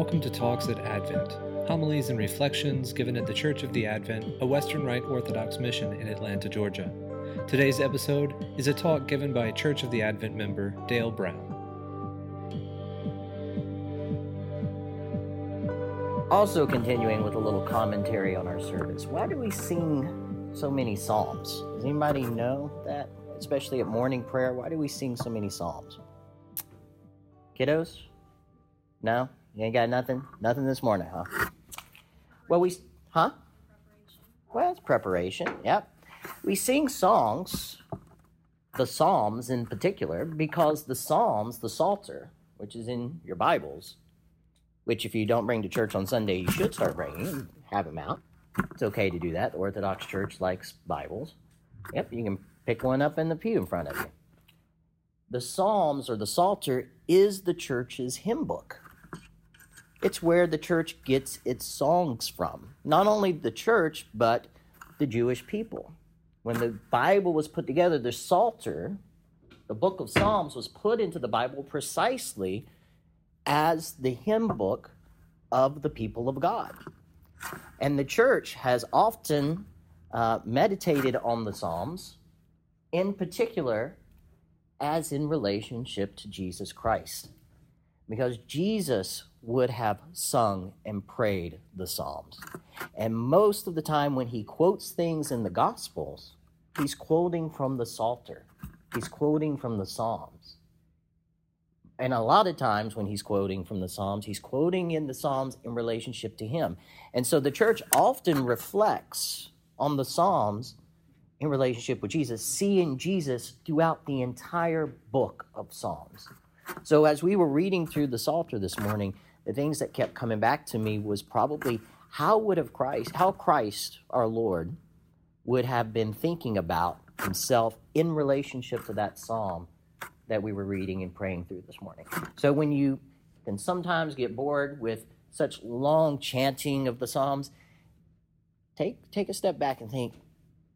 Welcome to Talks at Advent, homilies and reflections given at the Church of the Advent, a Western Rite Orthodox mission in Atlanta, Georgia. Today's episode is a talk given by Church of the Advent member Dale Brown. Also, continuing with a little commentary on our service. Why do we sing so many psalms? Does anybody know that? Especially at morning prayer, why do we sing so many psalms? Kiddos? No? You ain't got nothing? Nothing this morning, huh? Well, we, huh? Well, it's preparation, yep. We sing songs, the Psalms in particular, because the Psalms, the Psalter, which is in your Bibles, which if you don't bring to church on Sunday, you should start bringing, have them out. It's okay to do that. The Orthodox Church likes Bibles. Yep, you can pick one up in the pew in front of you. The Psalms or the Psalter is the church's hymn book. It's where the church gets its songs from. Not only the church, but the Jewish people. When the Bible was put together, the Psalter, the book of Psalms, was put into the Bible precisely as the hymn book of the people of God. And the church has often uh, meditated on the Psalms, in particular, as in relationship to Jesus Christ. Because Jesus would have sung and prayed the Psalms. And most of the time, when he quotes things in the Gospels, he's quoting from the Psalter, he's quoting from the Psalms. And a lot of times, when he's quoting from the Psalms, he's quoting in the Psalms in relationship to him. And so the church often reflects on the Psalms in relationship with Jesus, seeing Jesus throughout the entire book of Psalms. So as we were reading through the Psalter this morning, the things that kept coming back to me was probably how would have Christ, how Christ, our Lord, would have been thinking about himself in relationship to that psalm that we were reading and praying through this morning. So when you can sometimes get bored with such long chanting of the psalms, take take a step back and think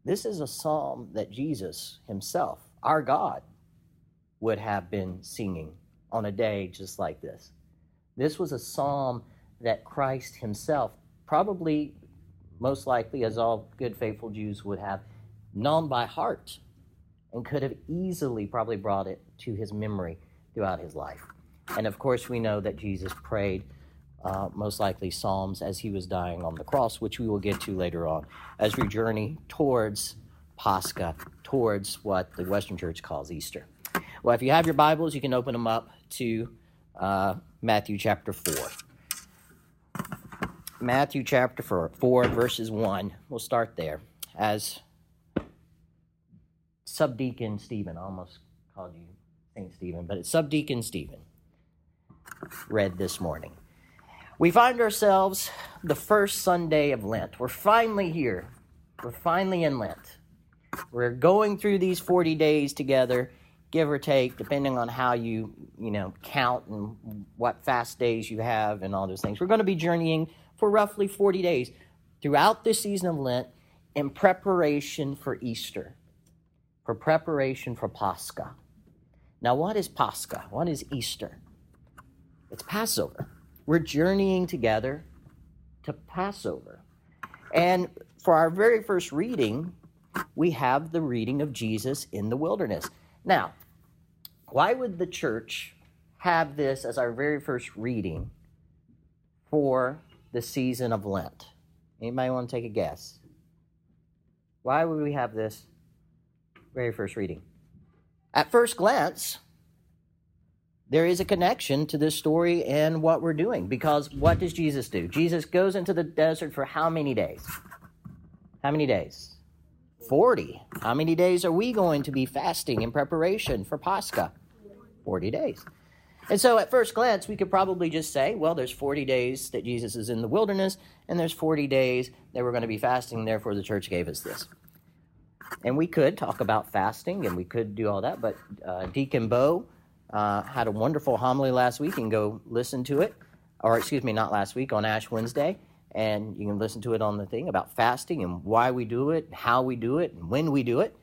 this is a psalm that Jesus himself, our God, would have been singing on a day just like this. This was a psalm that Christ himself, probably most likely, as all good, faithful Jews would have, known by heart and could have easily probably brought it to his memory throughout his life. And of course, we know that Jesus prayed uh, most likely Psalms as he was dying on the cross, which we will get to later on as we journey towards Pascha, towards what the Western Church calls Easter. Well, if you have your Bibles, you can open them up to uh, Matthew chapter 4. Matthew chapter 4, 4, verses 1. We'll start there. As Subdeacon Stephen, I almost called you St. Stephen, but it's Subdeacon Stephen read this morning. We find ourselves the first Sunday of Lent. We're finally here. We're finally in Lent. We're going through these 40 days together give or take, depending on how you, you know, count and what fast days you have and all those things. We're going to be journeying for roughly 40 days throughout this season of Lent in preparation for Easter, for preparation for Pascha. Now, what is Pascha? What is Easter? It's Passover. We're journeying together to Passover. And for our very first reading, we have the reading of Jesus in the wilderness. Now, why would the church have this as our very first reading for the season of Lent? Anybody want to take a guess? Why would we have this very first reading? At first glance, there is a connection to this story and what we're doing because what does Jesus do? Jesus goes into the desert for how many days? How many days? 40. How many days are we going to be fasting in preparation for Pascha? 40 days. And so at first glance, we could probably just say, well, there's 40 days that Jesus is in the wilderness, and there's 40 days that we're going to be fasting, therefore the church gave us this. And we could talk about fasting, and we could do all that, but uh, Deacon Bo uh, had a wonderful homily last week, and go listen to it, or excuse me, not last week, on Ash Wednesday, and you can listen to it on the thing about fasting and why we do it, how we do it, and when we do it.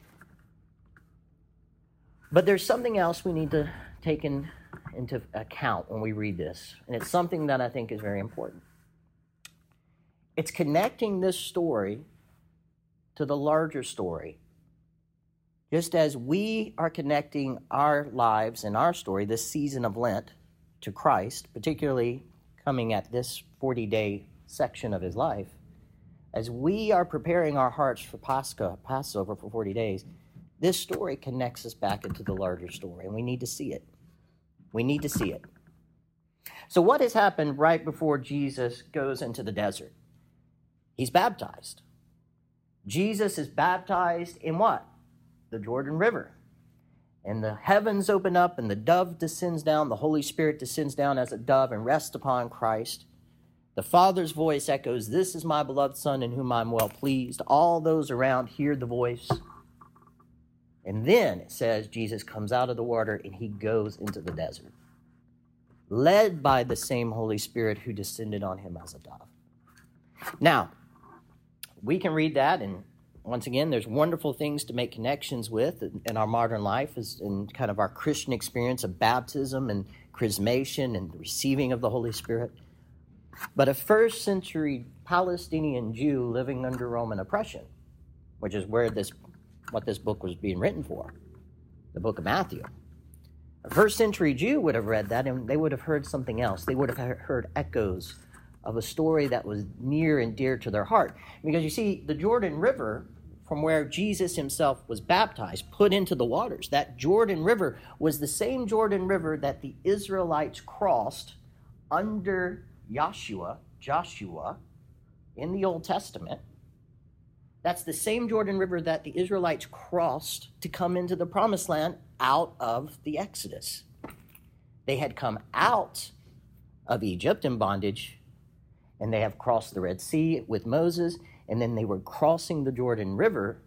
But there's something else we need to taken into account when we read this, and it's something that I think is very important. It's connecting this story to the larger story. Just as we are connecting our lives and our story, this season of Lent, to Christ, particularly coming at this 40 day section of his life, as we are preparing our hearts for Pascha, Passover for 40 days, this story connects us back into the larger story, and we need to see it. We need to see it. So, what has happened right before Jesus goes into the desert? He's baptized. Jesus is baptized in what? The Jordan River. And the heavens open up, and the dove descends down, the Holy Spirit descends down as a dove and rests upon Christ. The Father's voice echoes, This is my beloved Son in whom I'm well pleased. All those around hear the voice. And then it says Jesus comes out of the water and he goes into the desert, led by the same Holy Spirit who descended on him as a dove. Now, we can read that and once again there's wonderful things to make connections with in our modern life is in kind of our christian experience of baptism and chrismation and the receiving of the holy spirit but a first century palestinian jew living under roman oppression which is where this what this book was being written for the book of matthew a first century jew would have read that and they would have heard something else they would have heard echoes of a story that was near and dear to their heart. Because you see, the Jordan River, from where Jesus himself was baptized, put into the waters, that Jordan River was the same Jordan River that the Israelites crossed under Joshua, Joshua, in the Old Testament. That's the same Jordan River that the Israelites crossed to come into the promised land out of the Exodus. They had come out of Egypt in bondage and they have crossed the Red Sea with Moses, and then they were crossing the Jordan River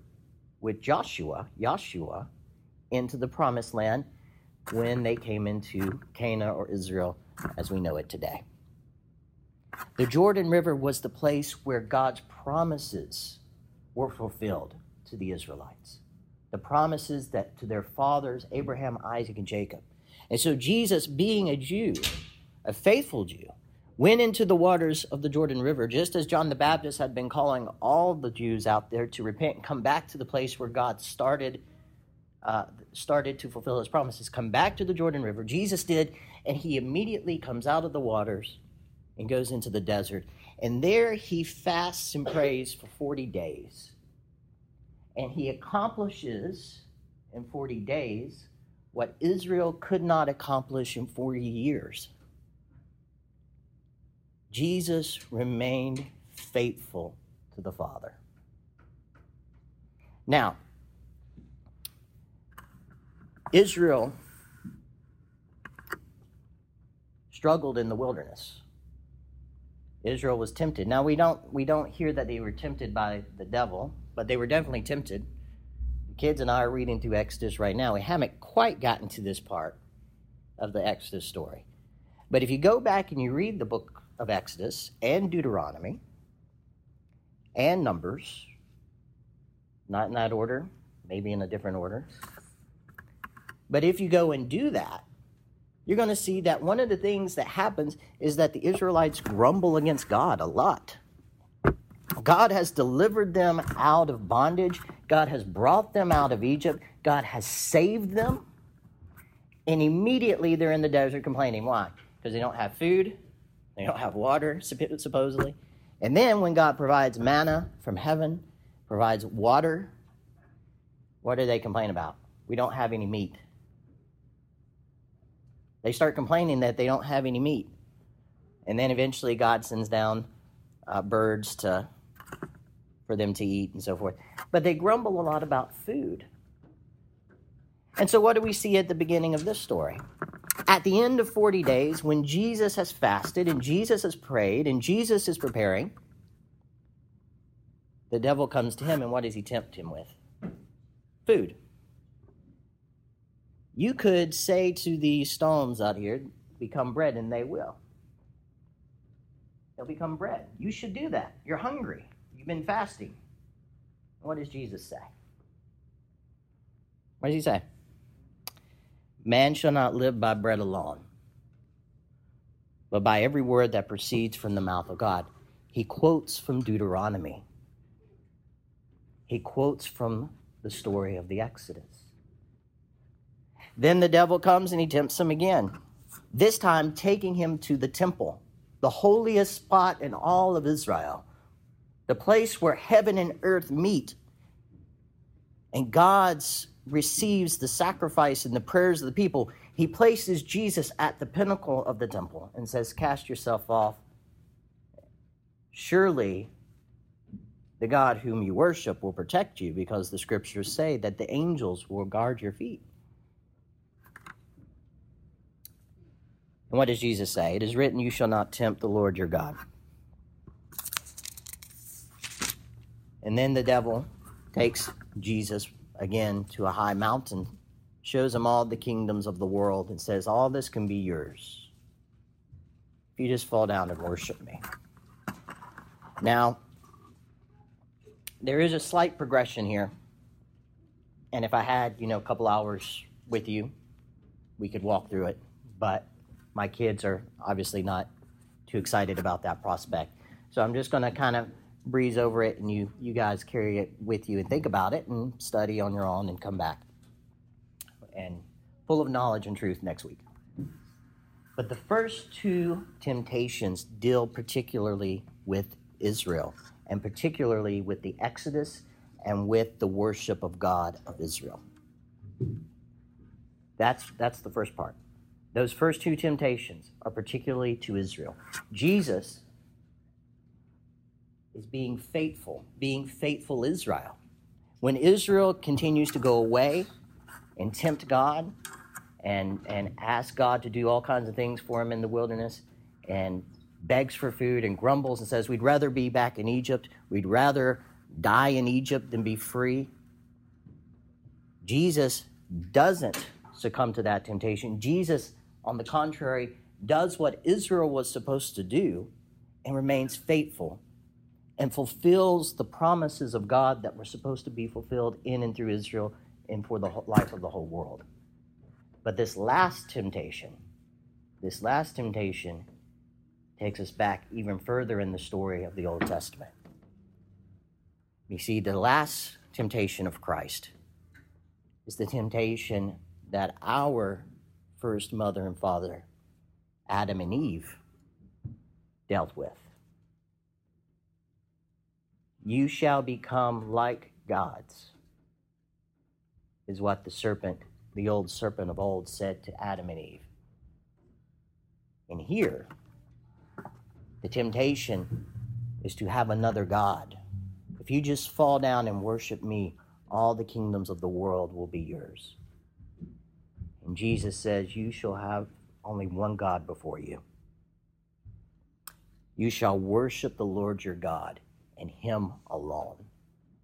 with Joshua, Joshua, into the promised land when they came into Canaan or Israel as we know it today. The Jordan River was the place where God's promises were fulfilled to the Israelites. The promises that to their fathers, Abraham, Isaac, and Jacob. And so Jesus, being a Jew, a faithful Jew, went into the waters of the Jordan River, just as John the Baptist had been calling all the Jews out there to repent and come back to the place where God started. Uh, started to fulfill his promises, come back to the Jordan River. Jesus did, and he immediately comes out of the waters and goes into the desert. And there he fasts and prays for 40 days. And he accomplishes in 40 days what Israel could not accomplish in 40 years. Jesus remained faithful to the Father. Now, Israel struggled in the wilderness. Israel was tempted. Now we don't we don't hear that they were tempted by the devil, but they were definitely tempted. The kids and I are reading through Exodus right now. We haven't quite gotten to this part of the Exodus story. But if you go back and you read the book of Exodus and Deuteronomy and Numbers, not in that order, maybe in a different order. But if you go and do that, you're going to see that one of the things that happens is that the Israelites grumble against God a lot. God has delivered them out of bondage. God has brought them out of Egypt. God has saved them. And immediately they're in the desert complaining. Why? Because they don't have food, they don't have water, supposedly. And then when God provides manna from heaven, provides water, what do they complain about? We don't have any meat. They start complaining that they don't have any meat. And then eventually God sends down uh, birds to, for them to eat and so forth. But they grumble a lot about food. And so, what do we see at the beginning of this story? At the end of 40 days, when Jesus has fasted and Jesus has prayed and Jesus is preparing, the devil comes to him, and what does he tempt him with? Food. You could say to the stones out here, become bread, and they will. They'll become bread. You should do that. You're hungry. You've been fasting. What does Jesus say? What does he say? Man shall not live by bread alone, but by every word that proceeds from the mouth of God. He quotes from Deuteronomy. He quotes from the story of the Exodus. Then the devil comes and he tempts him again, this time taking him to the temple, the holiest spot in all of Israel, the place where heaven and earth meet. And God's receives the sacrifice and the prayers of the people, he places Jesus at the pinnacle of the temple and says, Cast yourself off. Surely the God whom you worship will protect you because the scriptures say that the angels will guard your feet. And what does Jesus say? It is written, You shall not tempt the Lord your God. And then the devil takes Jesus again to a high mountain, shows him all the kingdoms of the world, and says, All this can be yours if you just fall down and worship me. Now, there is a slight progression here. And if I had, you know, a couple hours with you, we could walk through it. But my kids are obviously not too excited about that prospect. So I'm just going to kind of breeze over it and you you guys carry it with you and think about it and study on your own and come back. And full of knowledge and truth next week. But the first two temptations deal particularly with israel and particularly with the exodus and with the worship of god of israel. That's that's the first part those first two temptations are particularly to israel jesus is being faithful, being faithful Israel. When Israel continues to go away and tempt God and, and ask God to do all kinds of things for him in the wilderness and begs for food and grumbles and says, We'd rather be back in Egypt, we'd rather die in Egypt than be free. Jesus doesn't succumb to that temptation. Jesus, on the contrary, does what Israel was supposed to do and remains faithful and fulfills the promises of God that were supposed to be fulfilled in and through Israel and for the life of the whole world. But this last temptation, this last temptation takes us back even further in the story of the Old Testament. You see, the last temptation of Christ is the temptation that our first mother and father, Adam and Eve, dealt with. You shall become like gods, is what the serpent, the old serpent of old, said to Adam and Eve. And here, the temptation is to have another God. If you just fall down and worship me, all the kingdoms of the world will be yours. And Jesus says, You shall have only one God before you. You shall worship the Lord your God and Him alone.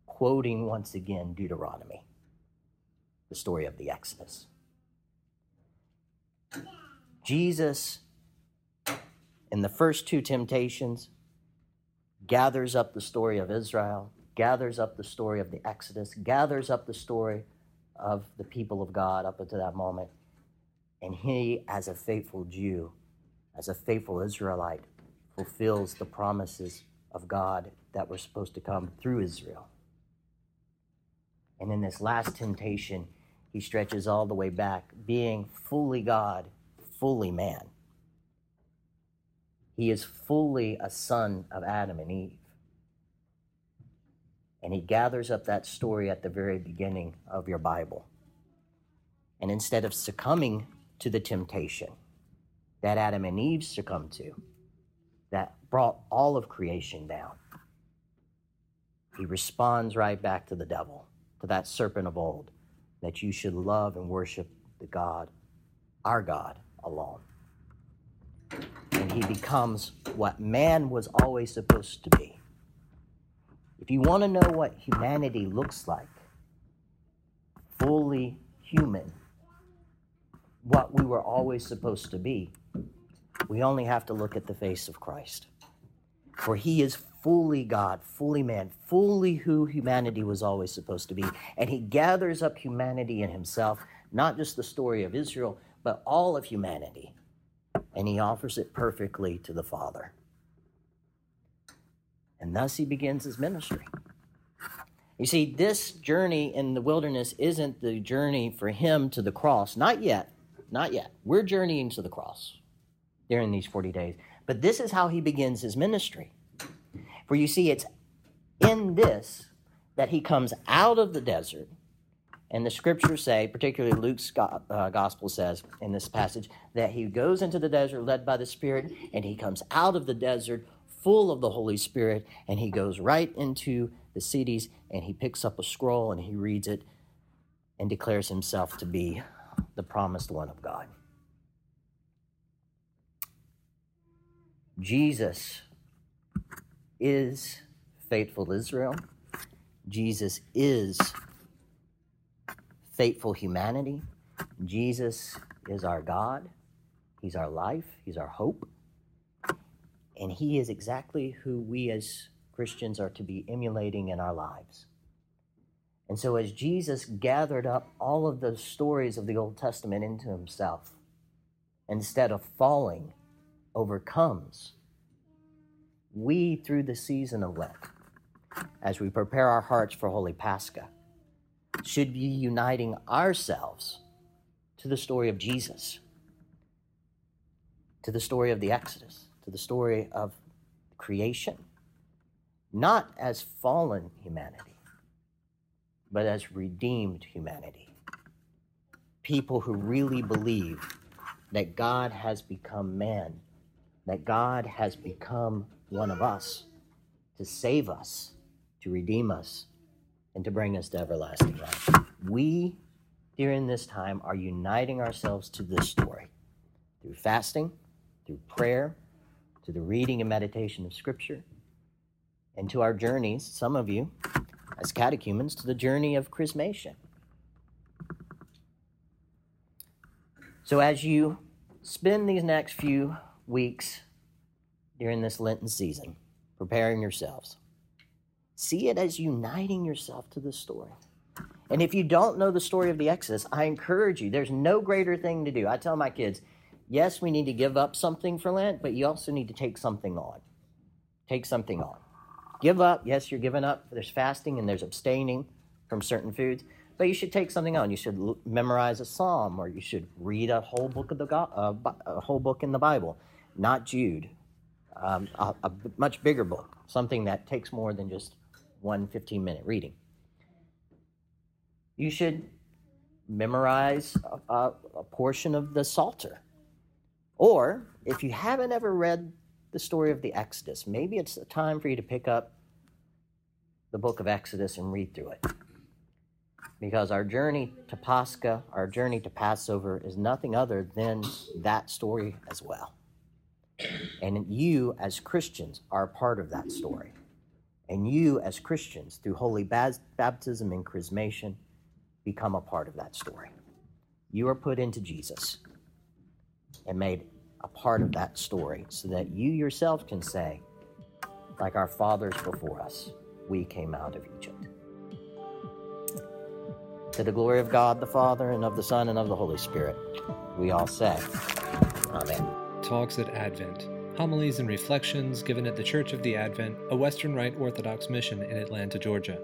Quoting once again Deuteronomy, the story of the Exodus. Jesus, in the first two temptations, gathers up the story of Israel, gathers up the story of the Exodus, gathers up the story of the people of God up until that moment. And he, as a faithful Jew, as a faithful Israelite, fulfills the promises of God that were supposed to come through Israel. And in this last temptation, he stretches all the way back, being fully God, fully man. He is fully a son of Adam and Eve. And he gathers up that story at the very beginning of your Bible. And instead of succumbing to the temptation that Adam and Eve succumbed to, that brought all of creation down, he responds right back to the devil, to that serpent of old, that you should love and worship the God, our God, alone. And he becomes what man was always supposed to be. If you want to know what humanity looks like, fully human, what we were always supposed to be, we only have to look at the face of Christ. For he is fully God, fully man, fully who humanity was always supposed to be. And he gathers up humanity in himself, not just the story of Israel, but all of humanity. and he offers it perfectly to the Father. And thus he begins his ministry. You see, this journey in the wilderness isn't the journey for him to the cross. Not yet. Not yet. We're journeying to the cross during these 40 days. But this is how he begins his ministry. For you see, it's in this that he comes out of the desert. And the scriptures say, particularly Luke's uh, gospel says in this passage, that he goes into the desert led by the Spirit, and he comes out of the desert full of the Holy Spirit, and he goes right into the cities, and he picks up a scroll and he reads it and declares himself to be the promised one of God. Jesus is faithful Israel. Jesus is faithful humanity. Jesus is our God. He's our life. He's our hope. And He is exactly who we as Christians are to be emulating in our lives. And so, as Jesus gathered up all of the stories of the Old Testament into Himself, instead of falling, overcomes we, through the season of Lent, as we prepare our hearts for Holy Pascha, should be uniting ourselves to the story of Jesus, to the story of the Exodus, the story of creation, not as fallen humanity, but as redeemed humanity. People who really believe that God has become man, that God has become one of us to save us, to redeem us, and to bring us to everlasting life. We, during this time, are uniting ourselves to this story through fasting, through prayer, to the reading and meditation of Scripture, and to our journeys, some of you, as catechumens, to the journey of chrismation. So, as you spend these next few weeks during this Lenten season, preparing yourselves. See it as uniting yourself to the story. And if you don't know the story of the Exodus, I encourage you, there's no greater thing to do. I tell my kids, yes, we need to give up something for Lent, but you also need to take something on. Take something on. Give up, yes, you're giving up. There's fasting and there's abstaining from certain foods, but you should take something on. You should l- memorize a psalm, or you should read a whole book of the uh, a whole book in the Bible, not Jude, um, a, a, much bigger book, something that takes more than just one 15 minute reading. You should memorize a, a portion of the Psalter. Or if you haven't ever read the story of the Exodus, maybe it's a time for you to pick up the book of Exodus and read through it. Because our journey to Pascha, our journey to Passover, is nothing other than that story as well. And you, as Christians, are part of that story. And you, as Christians, through holy baptism and chrismation, become a part of that story. You are put into Jesus and made a part of that story so that you yourself can say, like our fathers before us, we came out of Egypt. To the glory of God the Father, and of the Son, and of the Holy Spirit, we all say, Amen. Talks at Advent. Homilies and reflections given at the Church of the Advent, a Western Rite Orthodox mission in Atlanta, Georgia.